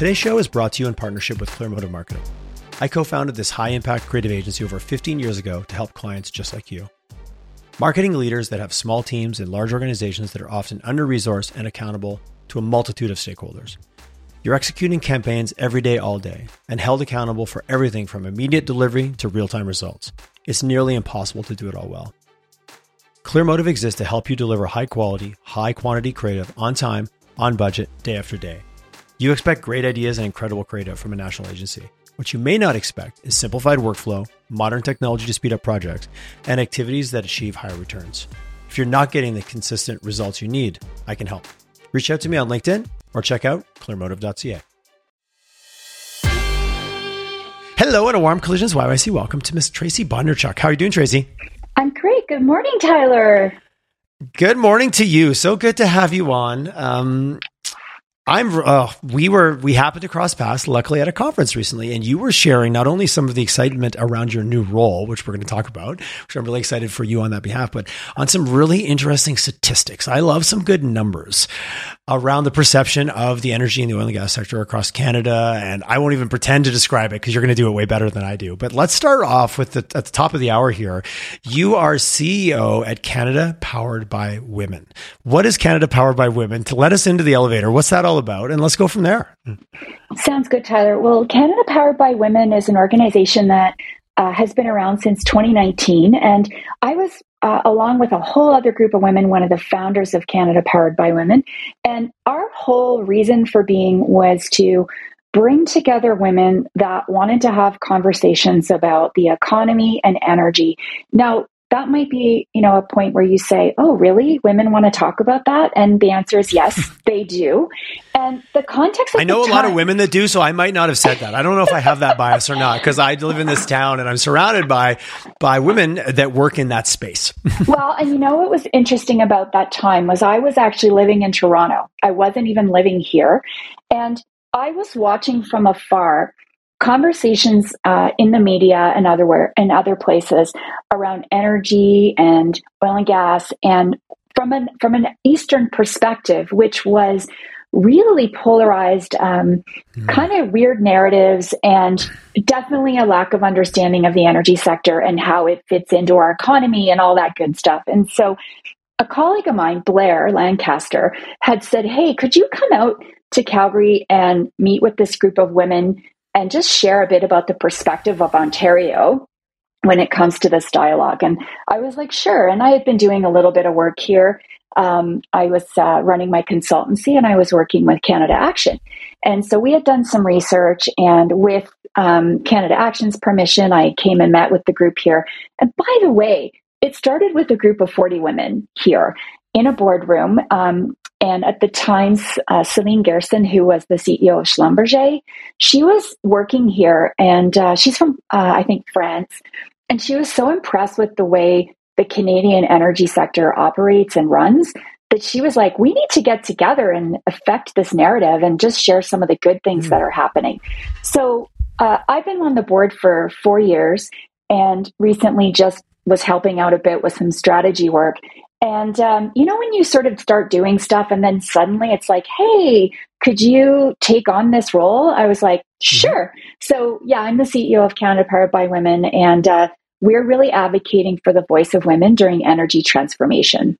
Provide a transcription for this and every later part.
Today's show is brought to you in partnership with Clearmotive Marketing. I co founded this high impact creative agency over 15 years ago to help clients just like you. Marketing leaders that have small teams and large organizations that are often under resourced and accountable to a multitude of stakeholders. You're executing campaigns every day, all day, and held accountable for everything from immediate delivery to real time results. It's nearly impossible to do it all well. Clearmotive exists to help you deliver high quality, high quantity creative on time, on budget, day after day. You expect great ideas and incredible creative from a national agency. What you may not expect is simplified workflow, modern technology to speed up projects, and activities that achieve higher returns. If you're not getting the consistent results you need, I can help. Reach out to me on LinkedIn or check out clearmotive.ca. Hello and a warm collisions YYC. Welcome to Miss Tracy Bodnarchuk. How are you doing, Tracy? I'm great. Good morning, Tyler. Good morning to you. So good to have you on. Um, I'm uh, we were we happened to cross paths luckily at a conference recently and you were sharing not only some of the excitement around your new role which we're going to talk about which I'm really excited for you on that behalf but on some really interesting statistics. I love some good numbers around the perception of the energy in the oil and gas sector across Canada and I won't even pretend to describe it because you're going to do it way better than I do. But let's start off with the at the top of the hour here. You are CEO at Canada Powered by Women. What is Canada Powered by Women? To let us into the elevator. What's that all about? And let's go from there. Sounds good, Tyler. Well, Canada Powered by Women is an organization that uh, has been around since 2019. And I was, uh, along with a whole other group of women, one of the founders of Canada Powered by Women. And our whole reason for being was to bring together women that wanted to have conversations about the economy and energy. Now, that might be, you know, a point where you say, "Oh, really? Women want to talk about that?" And the answer is yes, they do. And the context I know a time- lot of women that do, so I might not have said that. I don't know if I have that bias or not because I live in this town and I'm surrounded by by women that work in that space. well, and you know what was interesting about that time was I was actually living in Toronto. I wasn't even living here, and I was watching from afar conversations uh, in the media and other and other places around energy and oil and gas, and from an from an Eastern perspective, which was really polarized, um, mm. kind of weird narratives, and definitely a lack of understanding of the energy sector and how it fits into our economy and all that good stuff. And so, a colleague of mine, Blair Lancaster, had said, "Hey, could you come out?" To Calgary and meet with this group of women and just share a bit about the perspective of Ontario when it comes to this dialogue. And I was like, sure. And I had been doing a little bit of work here. Um, I was uh, running my consultancy and I was working with Canada Action. And so we had done some research, and with um, Canada Action's permission, I came and met with the group here. And by the way, it started with a group of 40 women here in a boardroom. Um, and at the time, uh, Celine Gerson, who was the CEO of Schlumberger, she was working here and uh, she's from, uh, I think, France. And she was so impressed with the way the Canadian energy sector operates and runs that she was like, we need to get together and affect this narrative and just share some of the good things mm-hmm. that are happening. So uh, I've been on the board for four years and recently just was helping out a bit with some strategy work. And, um, you know, when you sort of start doing stuff and then suddenly it's like, hey, could you take on this role? I was like, mm-hmm. sure. Mm-hmm. So, yeah, I'm the CEO of Canada Powered by Women, and uh, we're really advocating for the voice of women during energy transformation.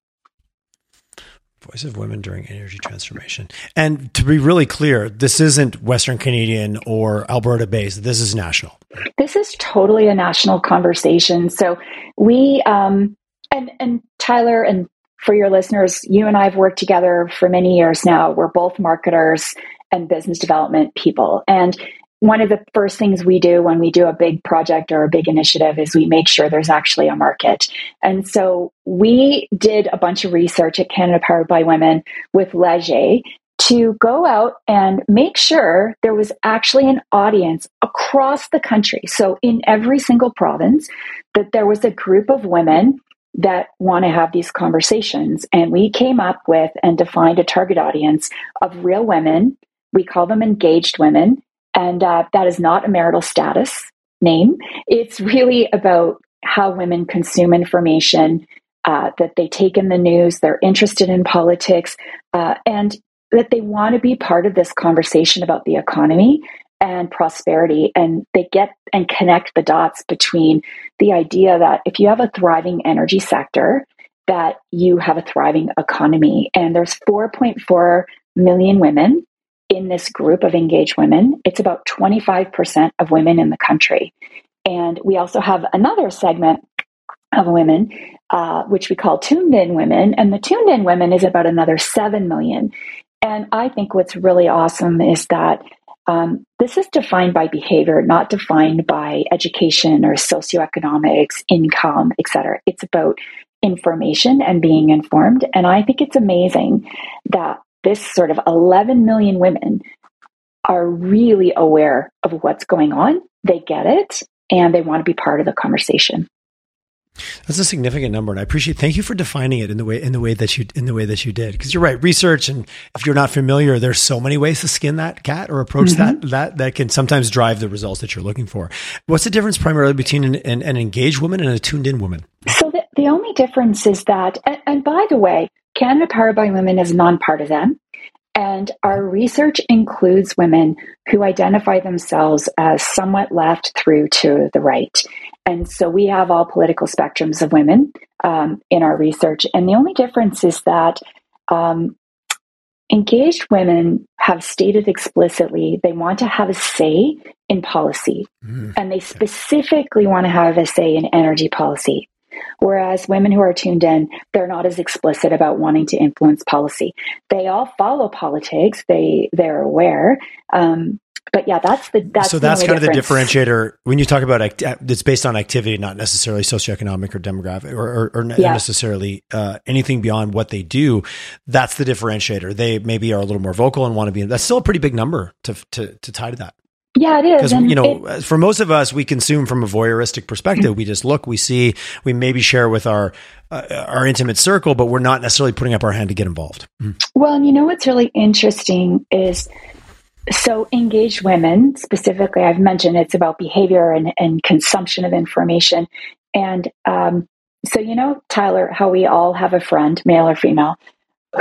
Voice of women during energy transformation. And to be really clear, this isn't Western Canadian or Alberta based. This is national. This is totally a national conversation. So we, um, and and Tyler and for your listeners, you and I have worked together for many years now. We're both marketers and business development people. And one of the first things we do when we do a big project or a big initiative is we make sure there's actually a market. And so we did a bunch of research at Canada Powered by Women with Leger to go out and make sure there was actually an audience across the country. So in every single province, that there was a group of women that want to have these conversations. And we came up with and defined a target audience of real women. We call them engaged women. And uh, that is not a marital status name. It's really about how women consume information, uh, that they take in the news, they're interested in politics. Uh, and that they want to be part of this conversation about the economy and prosperity and they get and connect the dots between the idea that if you have a thriving energy sector that you have a thriving economy. And there's 4.4 million women in this group of engaged women. It's about 25% of women in the country. And we also have another segment of women uh, which we call tuned in women. And the tuned in women is about another 7 million. And i think what's really awesome is that um, this is defined by behavior, not defined by education or socioeconomics, income, et cetera. It's about information and being informed. And I think it's amazing that this sort of 11 million women are really aware of what's going on. They get it and they want to be part of the conversation. That's a significant number, and I appreciate. Thank you for defining it in the way in the way that you in the way that you did. Because you're right, research, and if you're not familiar, there's so many ways to skin that cat or approach mm-hmm. that that that can sometimes drive the results that you're looking for. What's the difference primarily between an, an, an engaged woman and a tuned in woman? So the, the only difference is that, and, and by the way, Canada Powered by Women is nonpartisan. And our research includes women who identify themselves as somewhat left through to the right. And so we have all political spectrums of women um, in our research. And the only difference is that um, engaged women have stated explicitly they want to have a say in policy. Mm. And they specifically want to have a say in energy policy. Whereas women who are tuned in, they're not as explicit about wanting to influence policy. They all follow politics. They they're aware, um, but yeah, that's the that's so that's kind difference. of the differentiator when you talk about act- it's based on activity, not necessarily socioeconomic or demographic or, or, or yeah. necessarily uh, anything beyond what they do. That's the differentiator. They maybe are a little more vocal and want to be. That's still a pretty big number to to to tie to that. Yeah, it is. Because you know, it, for most of us, we consume from a voyeuristic perspective. we just look, we see, we maybe share with our uh, our intimate circle, but we're not necessarily putting up our hand to get involved. Mm. Well, and you know what's really interesting is so, engaged women, specifically, I've mentioned it's about behavior and, and consumption of information. And um, so, you know, Tyler, how we all have a friend, male or female,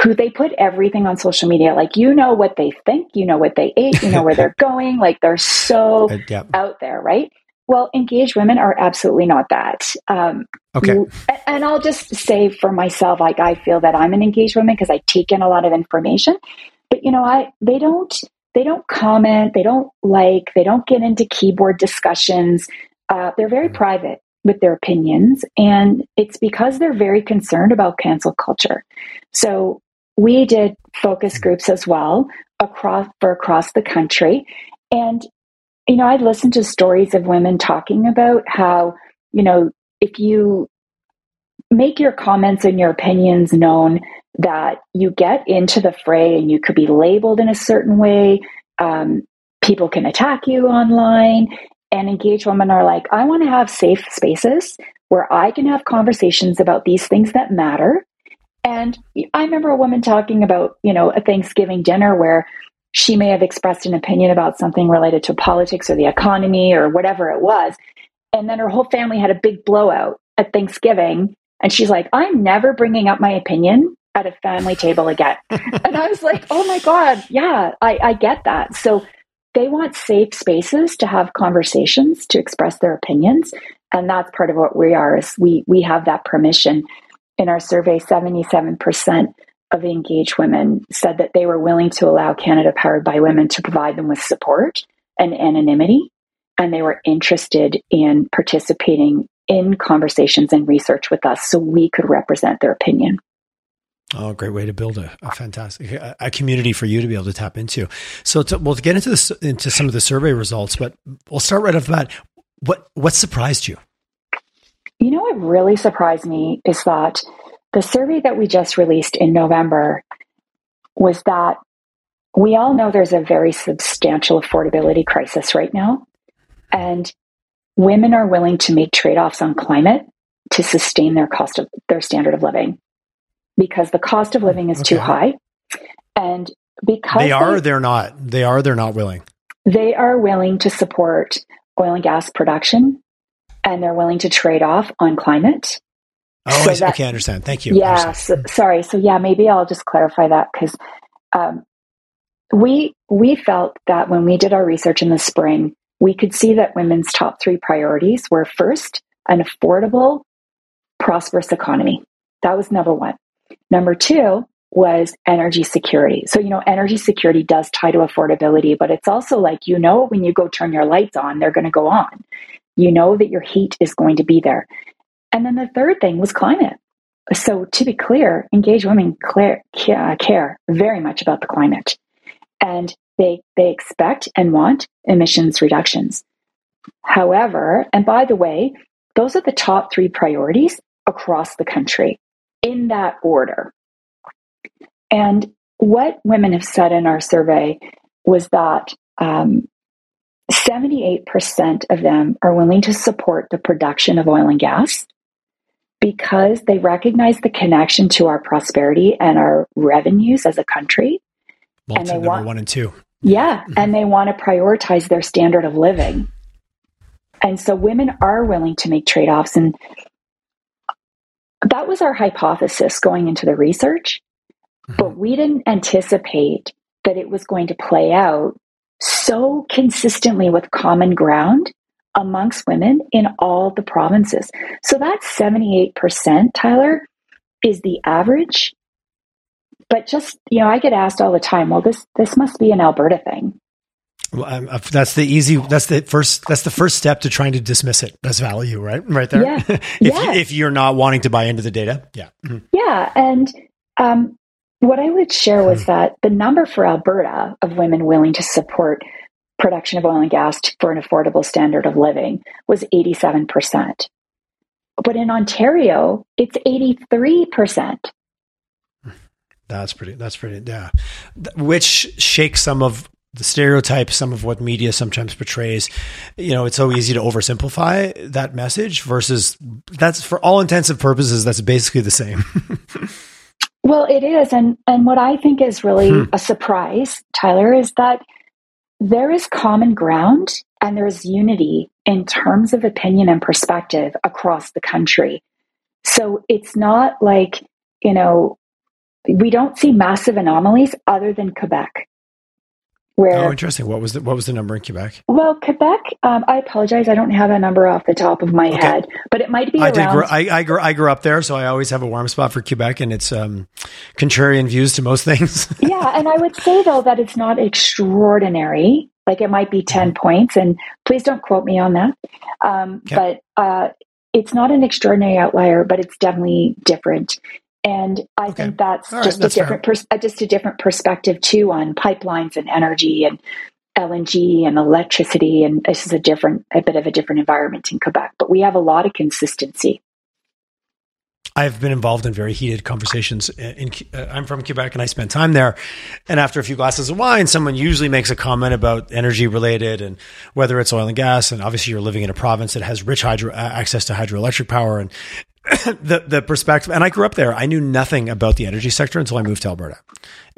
who they put everything on social media. Like, you know what they think, you know what they ate, you know where they're going. Like, they're so uh, yeah. out there, right? Well, engaged women are absolutely not that. Um, okay. And I'll just say for myself, like, I feel that I'm an engaged woman because I take in a lot of information. But, you know, I, they don't, they don't comment, they don't like, they don't get into keyboard discussions. Uh, they're very mm-hmm. private with their opinions, and it's because they're very concerned about cancel culture. So we did focus mm-hmm. groups as well across for across the country, and you know, I listened to stories of women talking about how you know if you make your comments and your opinions known that you get into the fray and you could be labeled in a certain way. Um, people can attack you online. And engaged women are like, I want to have safe spaces where I can have conversations about these things that matter. And I remember a woman talking about, you know, a Thanksgiving dinner where she may have expressed an opinion about something related to politics or the economy or whatever it was. And then her whole family had a big blowout at Thanksgiving. And she's like, I'm never bringing up my opinion at a family table again. and I was like, oh my God, yeah, I, I get that. So they want safe spaces to have conversations, to express their opinions. And that's part of what we are is we we have that permission. In our survey, 77% of the engaged women said that they were willing to allow Canada Powered by Women to provide them with support and anonymity. And they were interested in participating in conversations and research with us so we could represent their opinion. Oh, great way to build a, a fantastic a, community for you to be able to tap into. So, to, we'll get into this into some of the survey results, but we'll start right off the bat. What what surprised you? You know, what really surprised me is that the survey that we just released in November was that we all know there's a very substantial affordability crisis right now, and women are willing to make trade offs on climate to sustain their cost of their standard of living because the cost of living is okay. too high. And because they are, they, they're not. They are, they're not willing. They are willing to support oil and gas production and they're willing to trade off on climate. Oh, so I, that, okay, I understand. Thank you. Yeah, so, sorry. So, yeah, maybe I'll just clarify that because um, we we felt that when we did our research in the spring, we could see that women's top three priorities were first, an affordable, prosperous economy. That was number one. Number two was energy security. So, you know, energy security does tie to affordability, but it's also like, you know, when you go turn your lights on, they're going to go on. You know that your heat is going to be there. And then the third thing was climate. So, to be clear, engaged women care, uh, care very much about the climate. And they, they expect and want emissions reductions. However, and by the way, those are the top three priorities across the country in that order. And what women have said in our survey was that um, 78% of them are willing to support the production of oil and gas because they recognize the connection to our prosperity and our revenues as a country. and they want one and two. Yeah, mm-hmm. and they want to prioritize their standard of living. And so women are willing to make trade offs. And that was our hypothesis going into the research. Mm-hmm. But we didn't anticipate that it was going to play out so consistently with common ground amongst women in all the provinces. So that 78%, Tyler, is the average. But just, you know, I get asked all the time, well, this this must be an Alberta thing. Well, um, uh, that's the easy. That's the first. That's the first step to trying to dismiss it as value, right? Right there. Yeah. if, yeah. if you're not wanting to buy into the data, yeah. Mm-hmm. Yeah, and um, what I would share was hmm. that the number for Alberta of women willing to support production of oil and gas for an affordable standard of living was 87%. But in Ontario, it's 83%. That's pretty, that's pretty, yeah. Which shakes some of the stereotypes, some of what media sometimes portrays. You know, it's so easy to oversimplify that message versus that's for all intents and purposes, that's basically the same. Well, it is. And, and what I think is really hmm. a surprise, Tyler, is that there is common ground and there's unity in terms of opinion and perspective across the country. So it's not like, you know, we don't see massive anomalies other than Quebec. Where, oh, interesting. What was the what was the number in Quebec? Well, Quebec. Um, I apologize. I don't have a number off the top of my okay. head, but it might be. I around... did. Grow, I, I, grew, I grew up there, so I always have a warm spot for Quebec, and it's um, contrarian views to most things. yeah, and I would say though that it's not extraordinary. Like it might be ten mm-hmm. points, and please don't quote me on that. Um, okay. But uh, it's not an extraordinary outlier, but it's definitely different. And I okay. think that's right, just that's a different pers- just a different perspective too on pipelines and energy and LNG and electricity. And this is a different, a bit of a different environment in Quebec, but we have a lot of consistency. I've been involved in very heated conversations. In, uh, I'm from Quebec and I spent time there. And after a few glasses of wine, someone usually makes a comment about energy related and whether it's oil and gas. And obviously, you're living in a province that has rich hydro uh, access to hydroelectric power. And the the perspective, and I grew up there. I knew nothing about the energy sector until I moved to Alberta.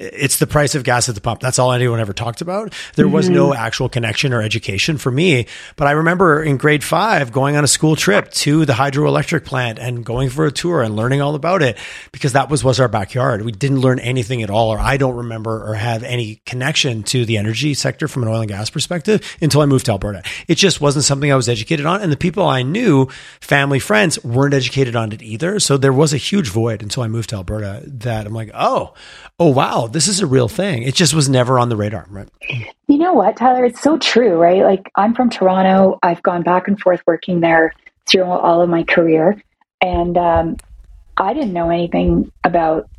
It's the price of gas at the pump. That's all anyone ever talked about. There was mm-hmm. no actual connection or education for me. But I remember in grade five going on a school trip to the hydroelectric plant and going for a tour and learning all about it because that was was our backyard. We didn't learn anything at all, or I don't remember or have any connection to the energy sector from an oil and gas perspective until I moved to Alberta. It just wasn't something I was educated on, and the people I knew, family, friends, weren't educated on it either. So there was a huge void until I moved to Alberta that I'm like, oh, oh wow, this is a real thing. It just was never on the radar, right? You know what, Tyler? It's so true, right? Like I'm from Toronto. I've gone back and forth working there through all of my career, and um, I didn't know anything about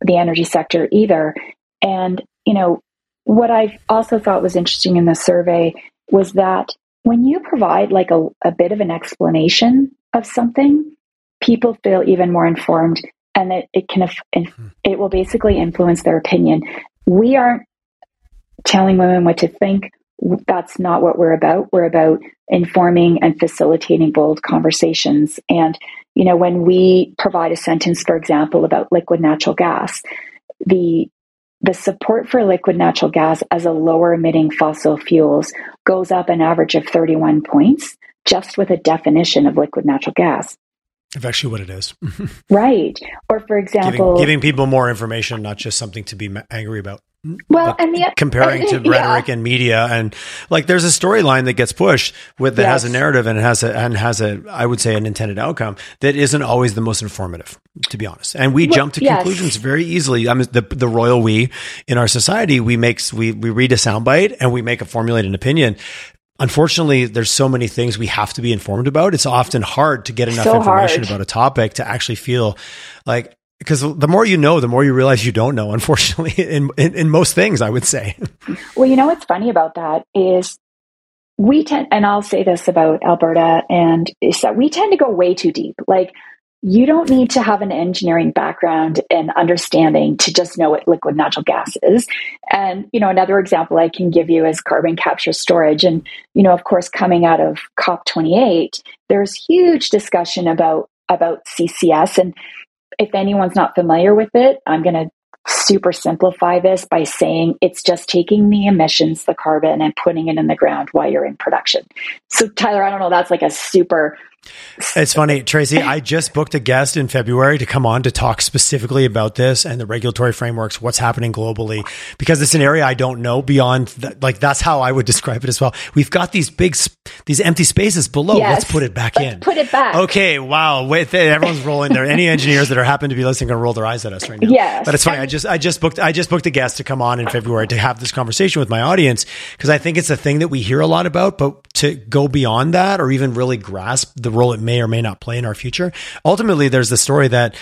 the energy sector either. And you know what I also thought was interesting in the survey was that when you provide like a, a bit of an explanation of something, people feel even more informed and that it can hmm. it will basically influence their opinion. We aren't telling women what to think. That's not what we're about. We're about informing and facilitating bold conversations. And you know, when we provide a sentence, for example, about liquid natural gas, the the support for liquid natural gas as a lower emitting fossil fuels goes up an average of 31 points just with a definition of liquid natural gas of actually what it is. right. Or for example, giving, giving, people more information, not just something to be angry about. well, like, and the, comparing to yeah. rhetoric and media, and like there's a storyline that gets pushed with that yes. has a narrative and it has a and has a I would say an intended outcome that isn't always the most informative, to be honest. And we well, jump to yes. conclusions very easily. I mean, the the royal we in our society we makes we we read a soundbite and we make a formulated opinion unfortunately there's so many things we have to be informed about it's often hard to get enough so information hard. about a topic to actually feel like because the more you know, the more you realize you don't know. Unfortunately, in, in, in most things, I would say. Well, you know what's funny about that is we tend, and I'll say this about Alberta, and is that we tend to go way too deep. Like you don't need to have an engineering background and understanding to just know what liquid natural gas is. And, you know, another example I can give you is carbon capture storage. And, you know, of course, coming out of COP28, there's huge discussion about about CCS and if anyone's not familiar with it, I'm going to super simplify this by saying it's just taking the emissions, the carbon, and putting it in the ground while you're in production. So, Tyler, I don't know, that's like a super it's funny, Tracy. I just booked a guest in February to come on to talk specifically about this and the regulatory frameworks, what's happening globally, because it's an area I don't know beyond. That, like that's how I would describe it as well. We've got these big, these empty spaces below. Yes. Let's put it back Let's in. Put it back. Okay. Wow. Wait, everyone's rolling there. Any engineers that are happen to be listening going to roll their eyes at us right now. Yes. But it's funny. I just, I just booked, I just booked a guest to come on in February to have this conversation with my audience because I think it's a thing that we hear a lot about, but to go beyond that or even really grasp the role it may or may not play in our future. Ultimately, there's the story that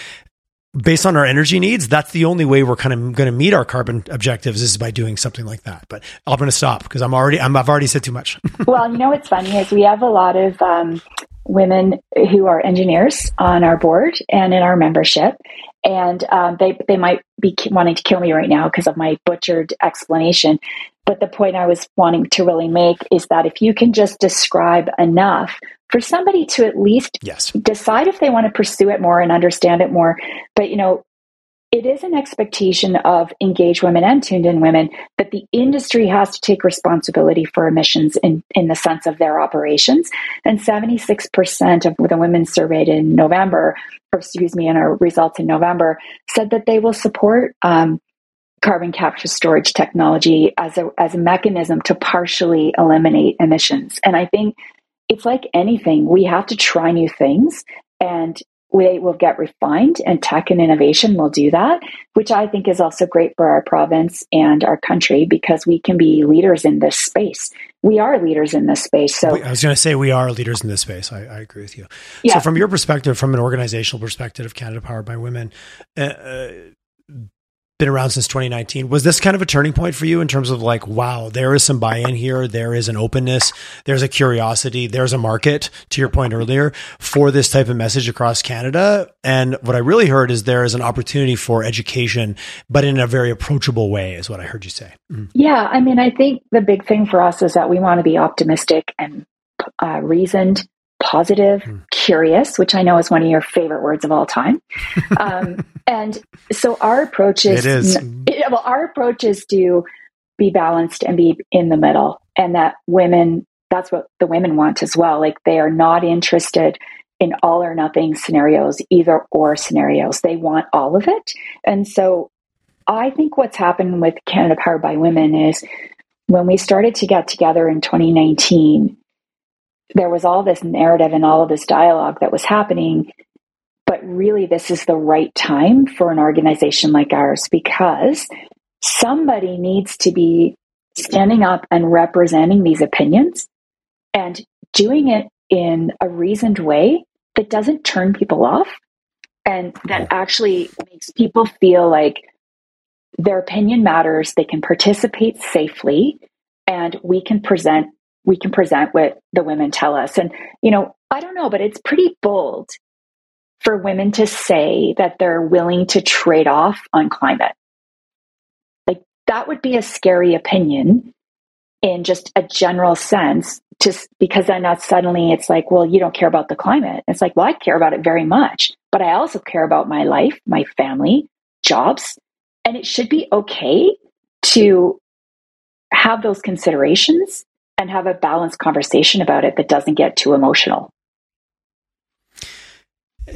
based on our energy needs, that's the only way we're kind of going to meet our carbon objectives is by doing something like that. But I'm going to stop because I'm already, i have already said too much. well, you know, what's funny is we have a lot of um, women who are engineers on our board and in our membership. And um, they, they might be wanting to kill me right now because of my butchered explanation. But the point I was wanting to really make is that if you can just describe enough for somebody to at least yes. decide if they want to pursue it more and understand it more. But, you know, it is an expectation of engaged women and tuned in women that the industry has to take responsibility for emissions in, in the sense of their operations. And 76% of the women surveyed in November, or excuse me, in our results in November, said that they will support um, carbon capture storage technology as a as a mechanism to partially eliminate emissions. And I think it's like anything, we have to try new things and we will get refined and tech and innovation will do that, which I think is also great for our province and our country because we can be leaders in this space. We are leaders in this space. So I was going to say we are leaders in this space. I, I agree with you. Yeah. So from your perspective, from an organizational perspective of Canada Powered by Women, uh, uh been around since 2019. Was this kind of a turning point for you in terms of like, wow, there is some buy in here. There is an openness. There's a curiosity. There's a market, to your point earlier, for this type of message across Canada. And what I really heard is there is an opportunity for education, but in a very approachable way, is what I heard you say. Mm. Yeah. I mean, I think the big thing for us is that we want to be optimistic and uh, reasoned positive, mm. curious, which I know is one of your favorite words of all time. Um, and so our approach is, it is. well, our approach is to be balanced and be in the middle, and that women, that's what the women want as well. Like they are not interested in all or nothing scenarios, either or scenarios. They want all of it. And so I think what's happened with Canada Powered by Women is when we started to get together in 2019, there was all this narrative and all of this dialogue that was happening. But really, this is the right time for an organization like ours because somebody needs to be standing up and representing these opinions and doing it in a reasoned way that doesn't turn people off and that actually makes people feel like their opinion matters, they can participate safely, and we can present we can present what the women tell us. And, you know, I don't know, but it's pretty bold for women to say that they're willing to trade off on climate. Like that would be a scary opinion in just a general sense just because then not suddenly it's like well you don't care about the climate it's like well i care about it very much but i also care about my life my family jobs and it should be okay to have those considerations and have a balanced conversation about it that doesn't get too emotional.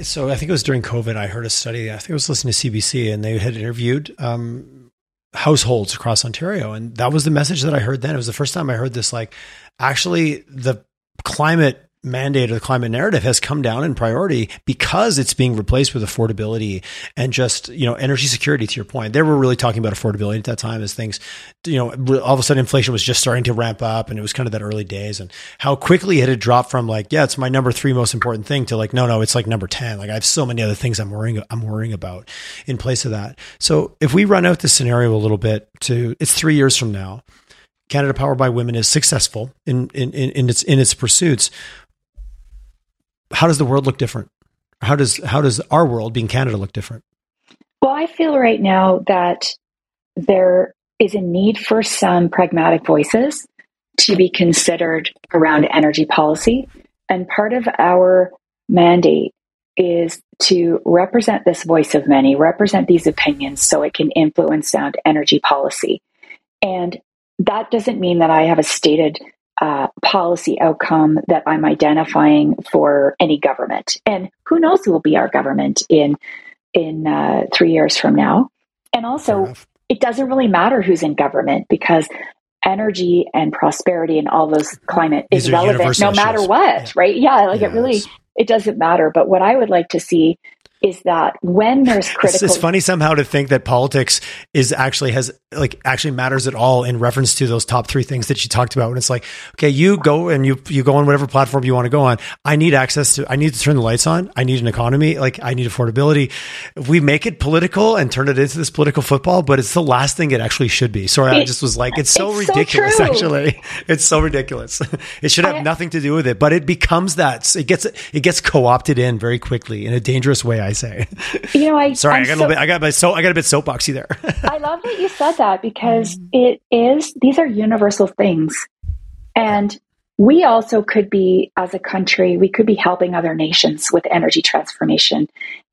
So I think it was during COVID. I heard a study. I think I was listening to CBC, and they had interviewed um, households across Ontario. And that was the message that I heard then. It was the first time I heard this like, actually, the climate mandate or the climate narrative has come down in priority because it's being replaced with affordability and just you know energy security to your point. They were really talking about affordability at that time as things you know all of a sudden inflation was just starting to ramp up and it was kind of that early days. And how quickly it had dropped from like yeah it's my number three most important thing to like no no it's like number 10 like i have so many other things i'm worrying i'm worrying about in place of that. So if we run out the scenario a little bit to it's three years from now. Canada Powered by Women is successful in, in, in, its in its pursuits how does the world look different? How does how does our world, being Canada, look different? Well, I feel right now that there is a need for some pragmatic voices to be considered around energy policy. And part of our mandate is to represent this voice of many, represent these opinions so it can influence sound energy policy. And that doesn't mean that I have a stated uh, policy outcome that I'm identifying for any government. And who knows who will be our government in in uh, three years from now. And also, it doesn't really matter who's in government because energy and prosperity and all those climate These is relevant no matter issues. what, yeah. right? Yeah, like yes. it really it doesn't matter. But what I would like to see is that when there's critical it's, funny somehow to think that politics is actually has like actually matters at all in reference to those top three things that you talked about. When it's like okay you go and you you go on whatever platform you want to go on. I need access to i need to turn the lights on. I need an economy. Like i need affordability. We make it political and turn it into this political football but it's the last thing it actually should be. Sorry it, i just was like it's so it's ridiculous so actually. It's so ridiculous. It should have I, nothing to do with it but it becomes that. It gets it gets co-opted in very quickly in a dangerous way i I say. You know, I sorry, I'm i got so, a bit, I got a bit so I got a bit soapboxy there. I love that you said that because mm. it is these are universal things, and we also could be as a country we could be helping other nations with energy transformation,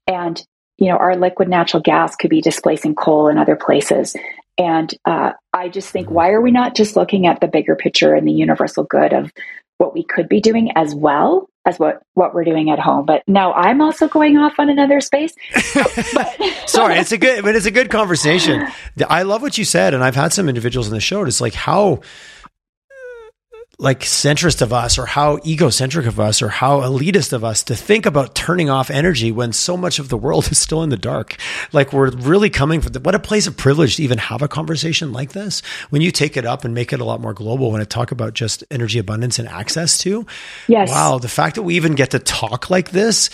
and you know our liquid natural gas could be displacing coal in other places. And uh, I just think, mm-hmm. why are we not just looking at the bigger picture and the universal good of what we could be doing as well as what what we're doing at home. But now I'm also going off on another space. Sorry, it's a good but it's a good conversation. I love what you said, and I've had some individuals in the show. It's like how like centrist of us or how egocentric of us or how elitist of us to think about turning off energy when so much of the world is still in the dark. Like we're really coming from the, what a place of privilege to even have a conversation like this. When you take it up and make it a lot more global, when I talk about just energy abundance and access to, yes. wow, the fact that we even get to talk like this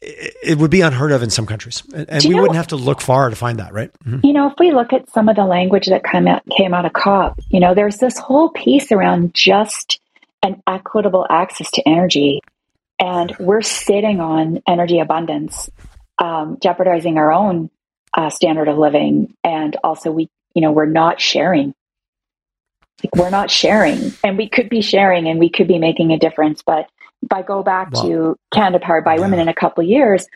it would be unheard of in some countries, and we know, wouldn't have to look far to find that, right? Mm-hmm. You know, if we look at some of the language that came out, came out of COP, you know, there's this whole piece around just an equitable access to energy, and we're sitting on energy abundance, um, jeopardizing our own uh, standard of living, and also we, you know, we're not sharing. Like we're not sharing, and we could be sharing, and we could be making a difference, but if I go back to Canada Powered by yeah. Women in a couple of years,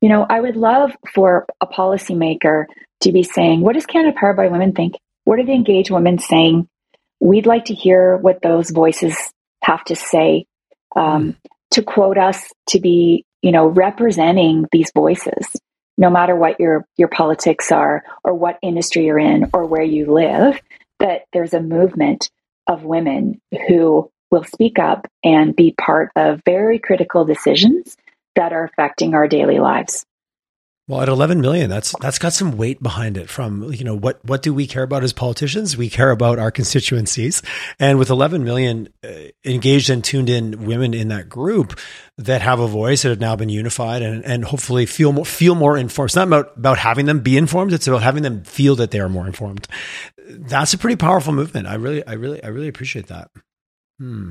you know, I would love for a policymaker to be saying, what does Canada Powered by Women think? What are the engaged women saying? We'd like to hear what those voices have to say. Um, mm. To quote us, to be, you know, representing these voices, no matter what your your politics are, or what industry you're in, or where you live, that there's a movement of women who will speak up and be part of very critical decisions that are affecting our daily lives. Well, at 11 million, that's that's got some weight behind it. From you know what what do we care about as politicians? We care about our constituencies, and with 11 million uh, engaged and tuned in women in that group that have a voice that have now been unified and and hopefully feel more feel more informed. It's not about about having them be informed; it's about having them feel that they are more informed. That's a pretty powerful movement. I really, I really, I really appreciate that. Hmm.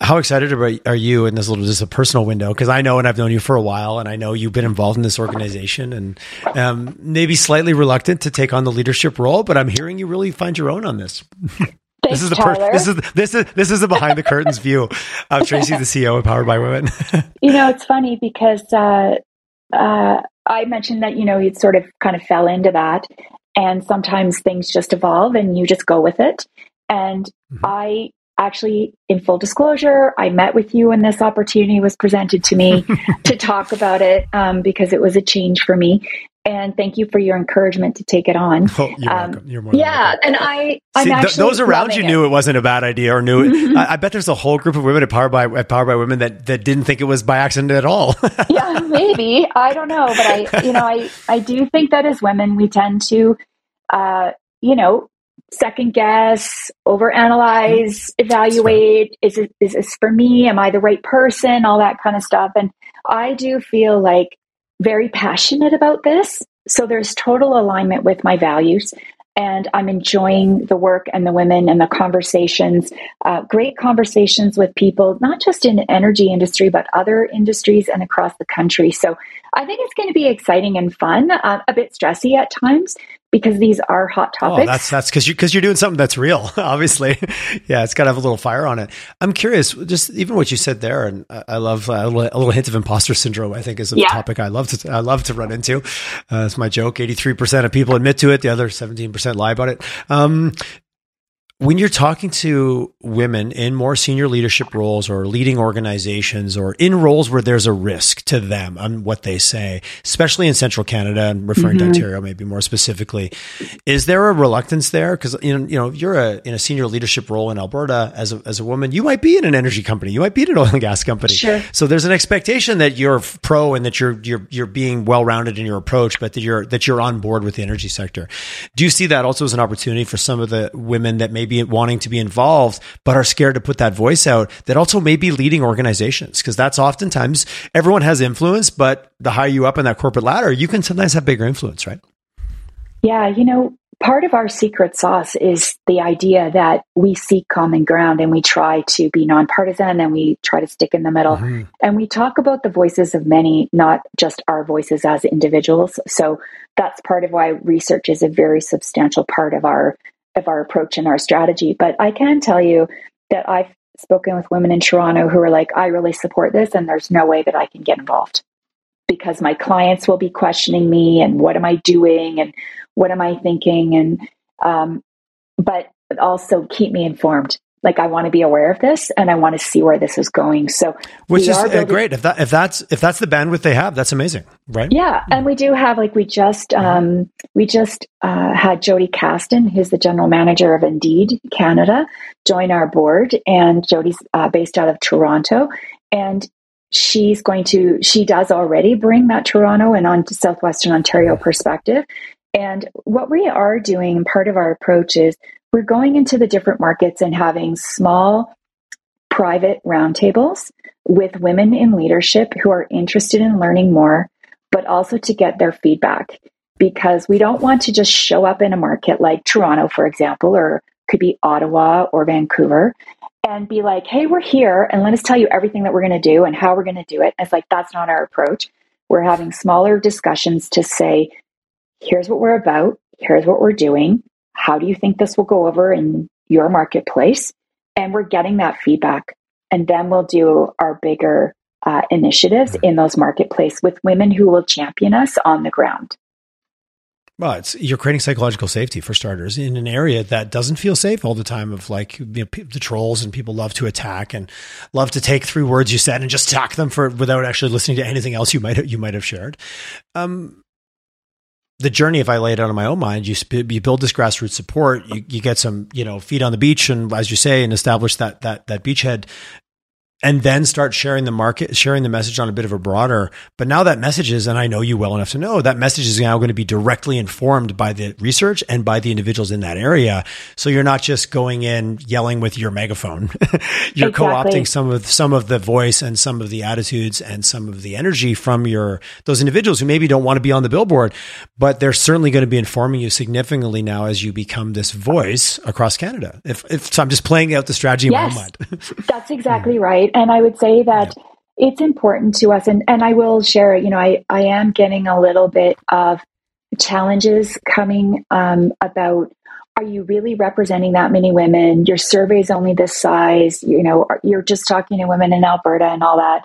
How excited are you in this little just a personal window? Because I know, and I've known you for a while, and I know you've been involved in this organization, and um, maybe slightly reluctant to take on the leadership role. But I'm hearing you really find your own on this. Thanks, this is the per- this is this is this is the behind the curtains view of Tracy, the CEO of Powered by Women. you know, it's funny because uh, uh, I mentioned that you know you sort of kind of fell into that, and sometimes things just evolve, and you just go with it. And mm-hmm. I actually, in full disclosure, I met with you when this opportunity was presented to me to talk about it um, because it was a change for me. and thank you for your encouragement to take it on. Oh, you're um, welcome. You're more yeah, welcome. and I, I'm See, th- those around you it. knew it wasn't a bad idea or knew it. I, I, bet there's a whole group of women at Power by at Power by Women that that didn't think it was by accident at all. yeah, maybe I don't know, but I, you know, I I do think that as women we tend to, uh, you know, second guess, overanalyze, evaluate. Right. Is it is this for me? Am I the right person? All that kind of stuff. And I do feel like very passionate about this. So there's total alignment with my values. And I'm enjoying the work and the women and the conversations, uh, great conversations with people, not just in the energy industry, but other industries and across the country. So I think it's going to be exciting and fun, uh, a bit stressy at times, because these are hot oh, topics. Oh, that's that's because you because you're doing something that's real. Obviously, yeah, it's got to have a little fire on it. I'm curious, just even what you said there, and I love uh, a, little, a, little, hint of imposter syndrome. I think is a yeah. topic I love to I love to run into. Uh, it's my joke. Eighty three percent of people admit to it. The other seventeen percent lie about it. Um, when you're talking to women in more senior leadership roles or leading organizations or in roles where there's a risk to them on what they say, especially in central Canada and referring mm-hmm. to Ontario maybe more specifically, is there a reluctance there? Because you know, you know you're a, in a senior leadership role in Alberta as a, as a woman, you might be in an energy company, you might be in an oil and gas company. Sure. So there's an expectation that you're pro and that you're you're you're being well rounded in your approach, but that you're that you're on board with the energy sector. Do you see that also as an opportunity for some of the women that maybe be wanting to be involved, but are scared to put that voice out that also may be leading organizations. Cause that's oftentimes everyone has influence, but the higher you up in that corporate ladder, you can sometimes have bigger influence, right? Yeah. You know, part of our secret sauce is the idea that we seek common ground and we try to be nonpartisan and we try to stick in the middle. Mm-hmm. And we talk about the voices of many, not just our voices as individuals. So that's part of why research is a very substantial part of our of our approach and our strategy. But I can tell you that I've spoken with women in Toronto who are like, I really support this, and there's no way that I can get involved because my clients will be questioning me and what am I doing and what am I thinking and um, but also keep me informed like I want to be aware of this and I want to see where this is going. So which is uh, building- great. If that if that's if that's the bandwidth they have, that's amazing, right? Yeah, and we do have like we just um, we just uh, had Jody Caston, who's the general manager of Indeed Canada, join our board, and Jody's uh, based out of Toronto, and she's going to she does already bring that Toronto and on to southwestern Ontario perspective. And what we are doing, part of our approach is we're going into the different markets and having small private roundtables with women in leadership who are interested in learning more, but also to get their feedback. Because we don't want to just show up in a market like Toronto, for example, or could be Ottawa or Vancouver, and be like, hey, we're here, and let us tell you everything that we're going to do and how we're going to do it. It's like, that's not our approach. We're having smaller discussions to say, here's what we're about, here's what we're doing, how do you think this will go over in your marketplace? And we're getting that feedback. And then we'll do our bigger uh, initiatives in those marketplace with women who will champion us on the ground. Well, it's you're creating psychological safety for starters in an area that doesn't feel safe all the time. Of like you know, the trolls and people love to attack and love to take three words you said and just attack them for without actually listening to anything else you might you might have shared. Um, the journey, if I lay it out in my own mind, you you build this grassroots support, you, you get some, you know, feet on the beach, and as you say, and establish that that that beachhead and then start sharing the market, sharing the message on a bit of a broader. But now that message is, and I know you well enough to know that message is now going to be directly informed by the research and by the individuals in that area. So you're not just going in yelling with your megaphone. you're exactly. co-opting some of some of the voice and some of the attitudes and some of the energy from your those individuals who maybe don't want to be on the billboard, but they're certainly going to be informing you significantly now as you become this voice across Canada. If, if so, I'm just playing out the strategy yes, in my mind. that's exactly right right? And I would say that yeah. it's important to us. And, and I will share, you know, I, I am getting a little bit of challenges coming um, about are you really representing that many women? Your survey is only this size. You know, you're just talking to women in Alberta and all that.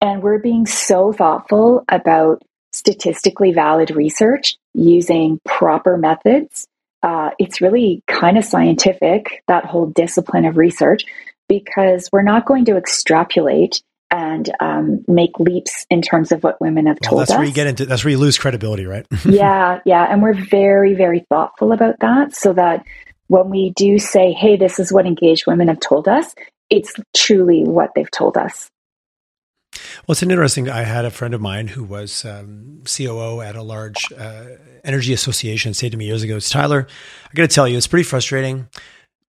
And we're being so thoughtful about statistically valid research using proper methods. Uh, it's really kind of scientific, that whole discipline of research because we're not going to extrapolate and um, make leaps in terms of what women have well, told that's us. where you get into that's where you lose credibility, right? yeah, yeah, and we're very, very thoughtful about that, so that when we do say, "Hey, this is what engaged women have told us," it's truly what they've told us. Well, it's an interesting. I had a friend of mine who was um, COO at a large uh, energy association say to me years ago, "It's Tyler. I got to tell you, it's pretty frustrating."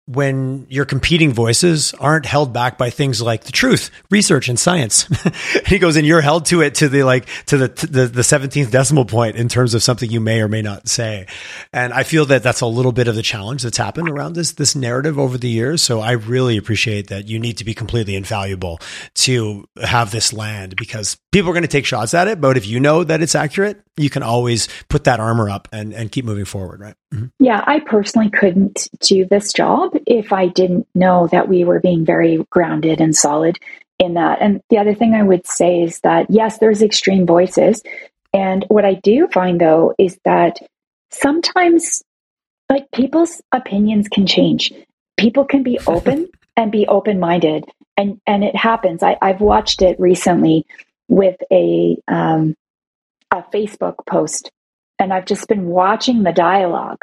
When your competing voices aren't held back by things like the truth, research, and science. he goes, and you're held to it to the like to the the the seventeenth decimal point in terms of something you may or may not say. And I feel that that's a little bit of the challenge that's happened around this this narrative over the years. So I really appreciate that you need to be completely infallible to have this land because people are going to take shots at it. But if you know that it's accurate, you can always put that armor up and and keep moving forward, right? Mm-hmm. Yeah, I personally couldn't do this job if I didn't know that we were being very grounded and solid in that. And the other thing I would say is that, yes, there's extreme voices. And what I do find though is that sometimes, like, people's opinions can change. People can be open and be open minded. And, and it happens. I, I've watched it recently with a, um, a Facebook post, and I've just been watching the dialogue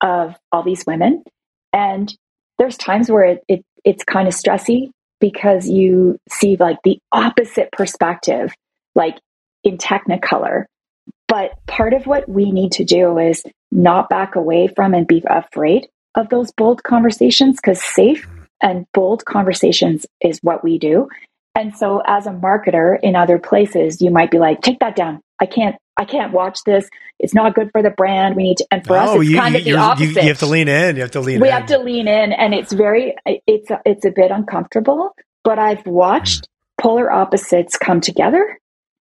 of all these women. And there's times where it, it it's kind of stressy because you see like the opposite perspective, like in Technicolor. But part of what we need to do is not back away from and be afraid of those bold conversations because safe and bold conversations is what we do. And so as a marketer in other places, you might be like, take that down. I can't I can't watch this. It's not good for the brand. We need to, and for us, it's you, kind of the opposite. You, you, have to lean in. You have to lean in. we in. have to lean in, and it's very, it's, a, it's a bit uncomfortable. But I've watched mm. polar opposites come together,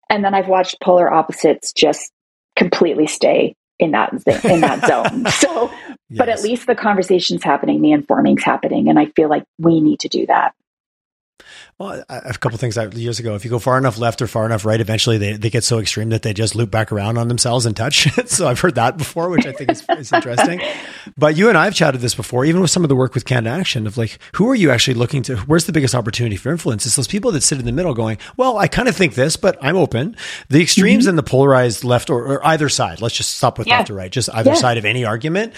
and then I've watched polar opposites just completely stay in that in that zone. So, yes. but at least the conversation's happening, the informing's happening, and I feel like we need to do that. Well, a couple things I, years ago, if you go far enough left or far enough right, eventually they, they get so extreme that they just loop back around on themselves and touch. so I've heard that before, which I think is, is interesting. But you and I have chatted this before, even with some of the work with Canada Action of like, who are you actually looking to? Where's the biggest opportunity for influence? It's those people that sit in the middle going, well, I kind of think this, but I'm open. The extremes mm-hmm. and the polarized left or, or, either side, let's just stop with yeah. left or right, just either yeah. side of any argument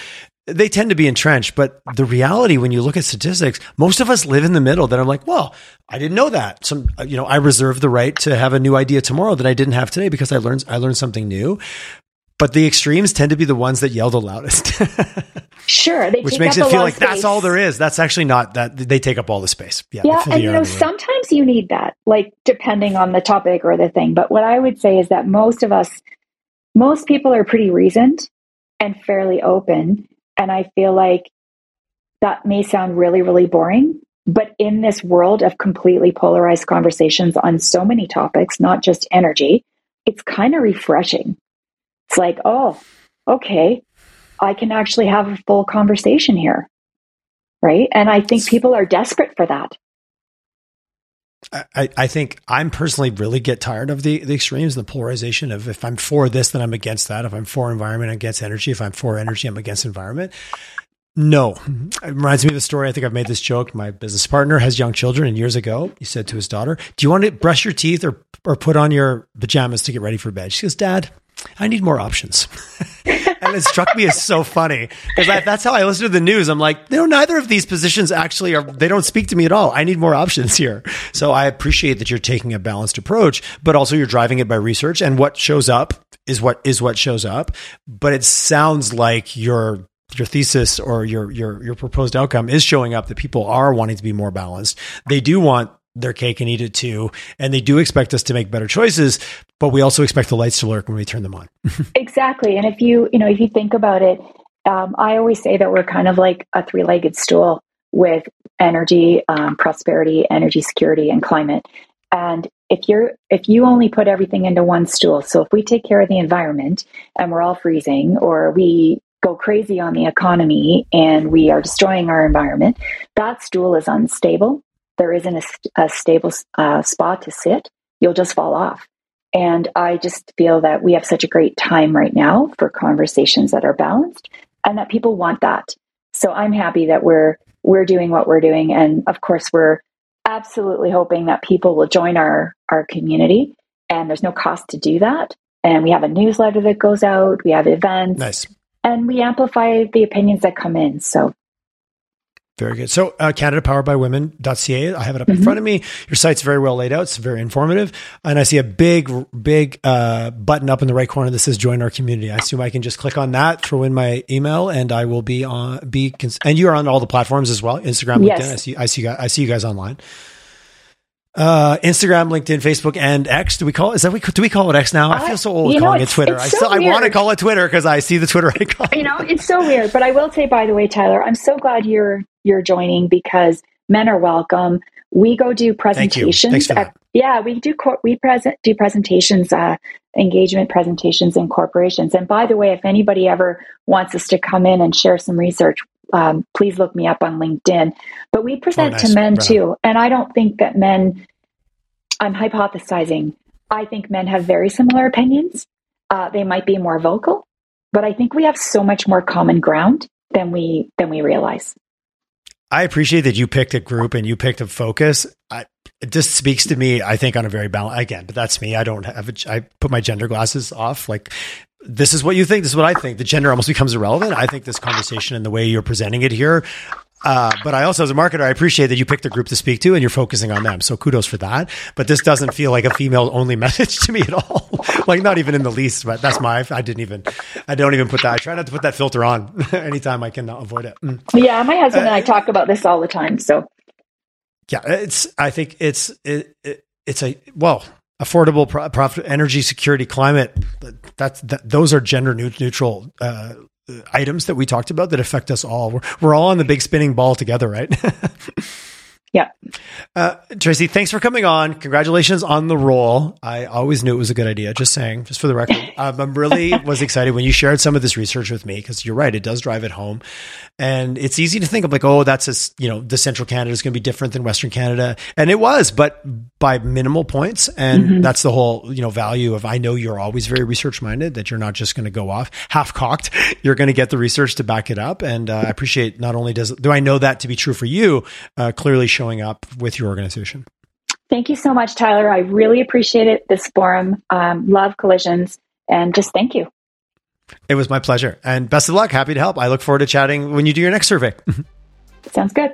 they tend to be entrenched. But the reality, when you look at statistics, most of us live in the middle that I'm like, well, I didn't know that. Some, uh, you know, I reserve the right to have a new idea tomorrow that I didn't have today because I learned, I learned something new. But the extremes tend to be the ones that yell the loudest. sure. Which makes it feel like space. that's all there is. That's actually not that they take up all the space. Yeah. Yeah. And you know, sometimes you need that, like depending on the topic or the thing. But what I would say is that most of us, most people are pretty reasoned and fairly open and I feel like that may sound really, really boring, but in this world of completely polarized conversations on so many topics, not just energy, it's kind of refreshing. It's like, oh, okay, I can actually have a full conversation here. Right. And I think people are desperate for that. I, I think I'm personally really get tired of the, the extremes, and the polarization of if I'm for this, then I'm against that. If I'm for environment, I'm against energy. If I'm for energy, I'm against environment. No, it reminds me of a story. I think I've made this joke. My business partner has young children, and years ago, he said to his daughter, "Do you want to brush your teeth or or put on your pajamas to get ready for bed?" She goes, "Dad, I need more options." and it struck me as so funny because that's how I listen to the news. I'm like, no, neither of these positions actually are. They don't speak to me at all. I need more options here. So I appreciate that you're taking a balanced approach, but also you're driving it by research and what shows up is what is what shows up. But it sounds like your your thesis or your your your proposed outcome is showing up that people are wanting to be more balanced. They do want their cake and eat it too. And they do expect us to make better choices, but we also expect the lights to lurk when we turn them on. exactly. And if you, you know, if you think about it, um, I always say that we're kind of like a three legged stool with energy, um, prosperity, energy security, and climate. And if you're if you only put everything into one stool, so if we take care of the environment and we're all freezing, or we go crazy on the economy and we are destroying our environment, that stool is unstable there isn't a, a stable uh, spot to sit, you'll just fall off. And I just feel that we have such a great time right now for conversations that are balanced and that people want that. So I'm happy that we're we're doing what we're doing and of course we're absolutely hoping that people will join our our community, and there's no cost to do that. And we have a newsletter that goes out. We have events. Nice. And we amplify the opinions that come in. So very good. So, uh, CanadaPoweredByWomen.ca. I have it up mm-hmm. in front of me. Your site's very well laid out. It's very informative. And I see a big, big uh, button up in the right corner that says "Join our community." I assume I can just click on that, throw in my email, and I will be on. Be cons- and you are on all the platforms as well: Instagram, LinkedIn. Yes. I see. I see. You guys, I see you guys online. Uh, Instagram, LinkedIn, Facebook, and X. Do we call it? Is that we do we call it X now? I feel so old calling know, it Twitter. I still I want to call it Twitter because I see the Twitter icon. You know, it's so weird. But I will say, by the way, Tyler, I'm so glad you're you're joining because men are welcome. We go do presentations. At, yeah, we do we present do presentations, uh, engagement presentations in corporations. And by the way, if anybody ever wants us to come in and share some research, um, please look me up on LinkedIn. But we present oh, nice. to men right too, and I don't think that men. I'm hypothesizing. I think men have very similar opinions. Uh, they might be more vocal, but I think we have so much more common ground than we than we realize. I appreciate that you picked a group and you picked a focus. I, it just speaks to me, I think, on a very balance again, but that's me. I don't have, a, I put my gender glasses off. Like, this is what you think. This is what I think. The gender almost becomes irrelevant. I think this conversation and the way you're presenting it here, uh, but I also, as a marketer, I appreciate that you picked a group to speak to and you're focusing on them. So kudos for that. But this doesn't feel like a female only message to me at all. like not even in the least, but that's my, I didn't even, I don't even put that. I try not to put that filter on anytime I can avoid it. Mm. Yeah. My husband uh, and I talk about this all the time. So yeah, it's, I think it's, it, it, it's a, well, affordable profit, energy security, climate. That's, that, those are gender neutral, uh, items that we talked about that affect us all. We're, we're all on the big spinning ball together, right? yeah. Uh, Tracey, thanks for coming on. Congratulations on the role. I always knew it was a good idea. Just saying, just for the record, um, I'm really was excited when you shared some of this research with me because you're right, it does drive it home. And it's easy to think of like, oh, that's a, you know, the central Canada is going to be different than Western Canada. And it was, but by minimal points. And mm-hmm. that's the whole, you know, value of, I know you're always very research minded, that you're not just going to go off half cocked. You're going to get the research to back it up. And uh, I appreciate not only does, do I know that to be true for you, uh, clearly showing up with your organization. Thank you so much, Tyler. I really appreciate it. This forum, um, love collisions and just thank you. It was my pleasure and best of luck. Happy to help. I look forward to chatting when you do your next survey. Sounds good.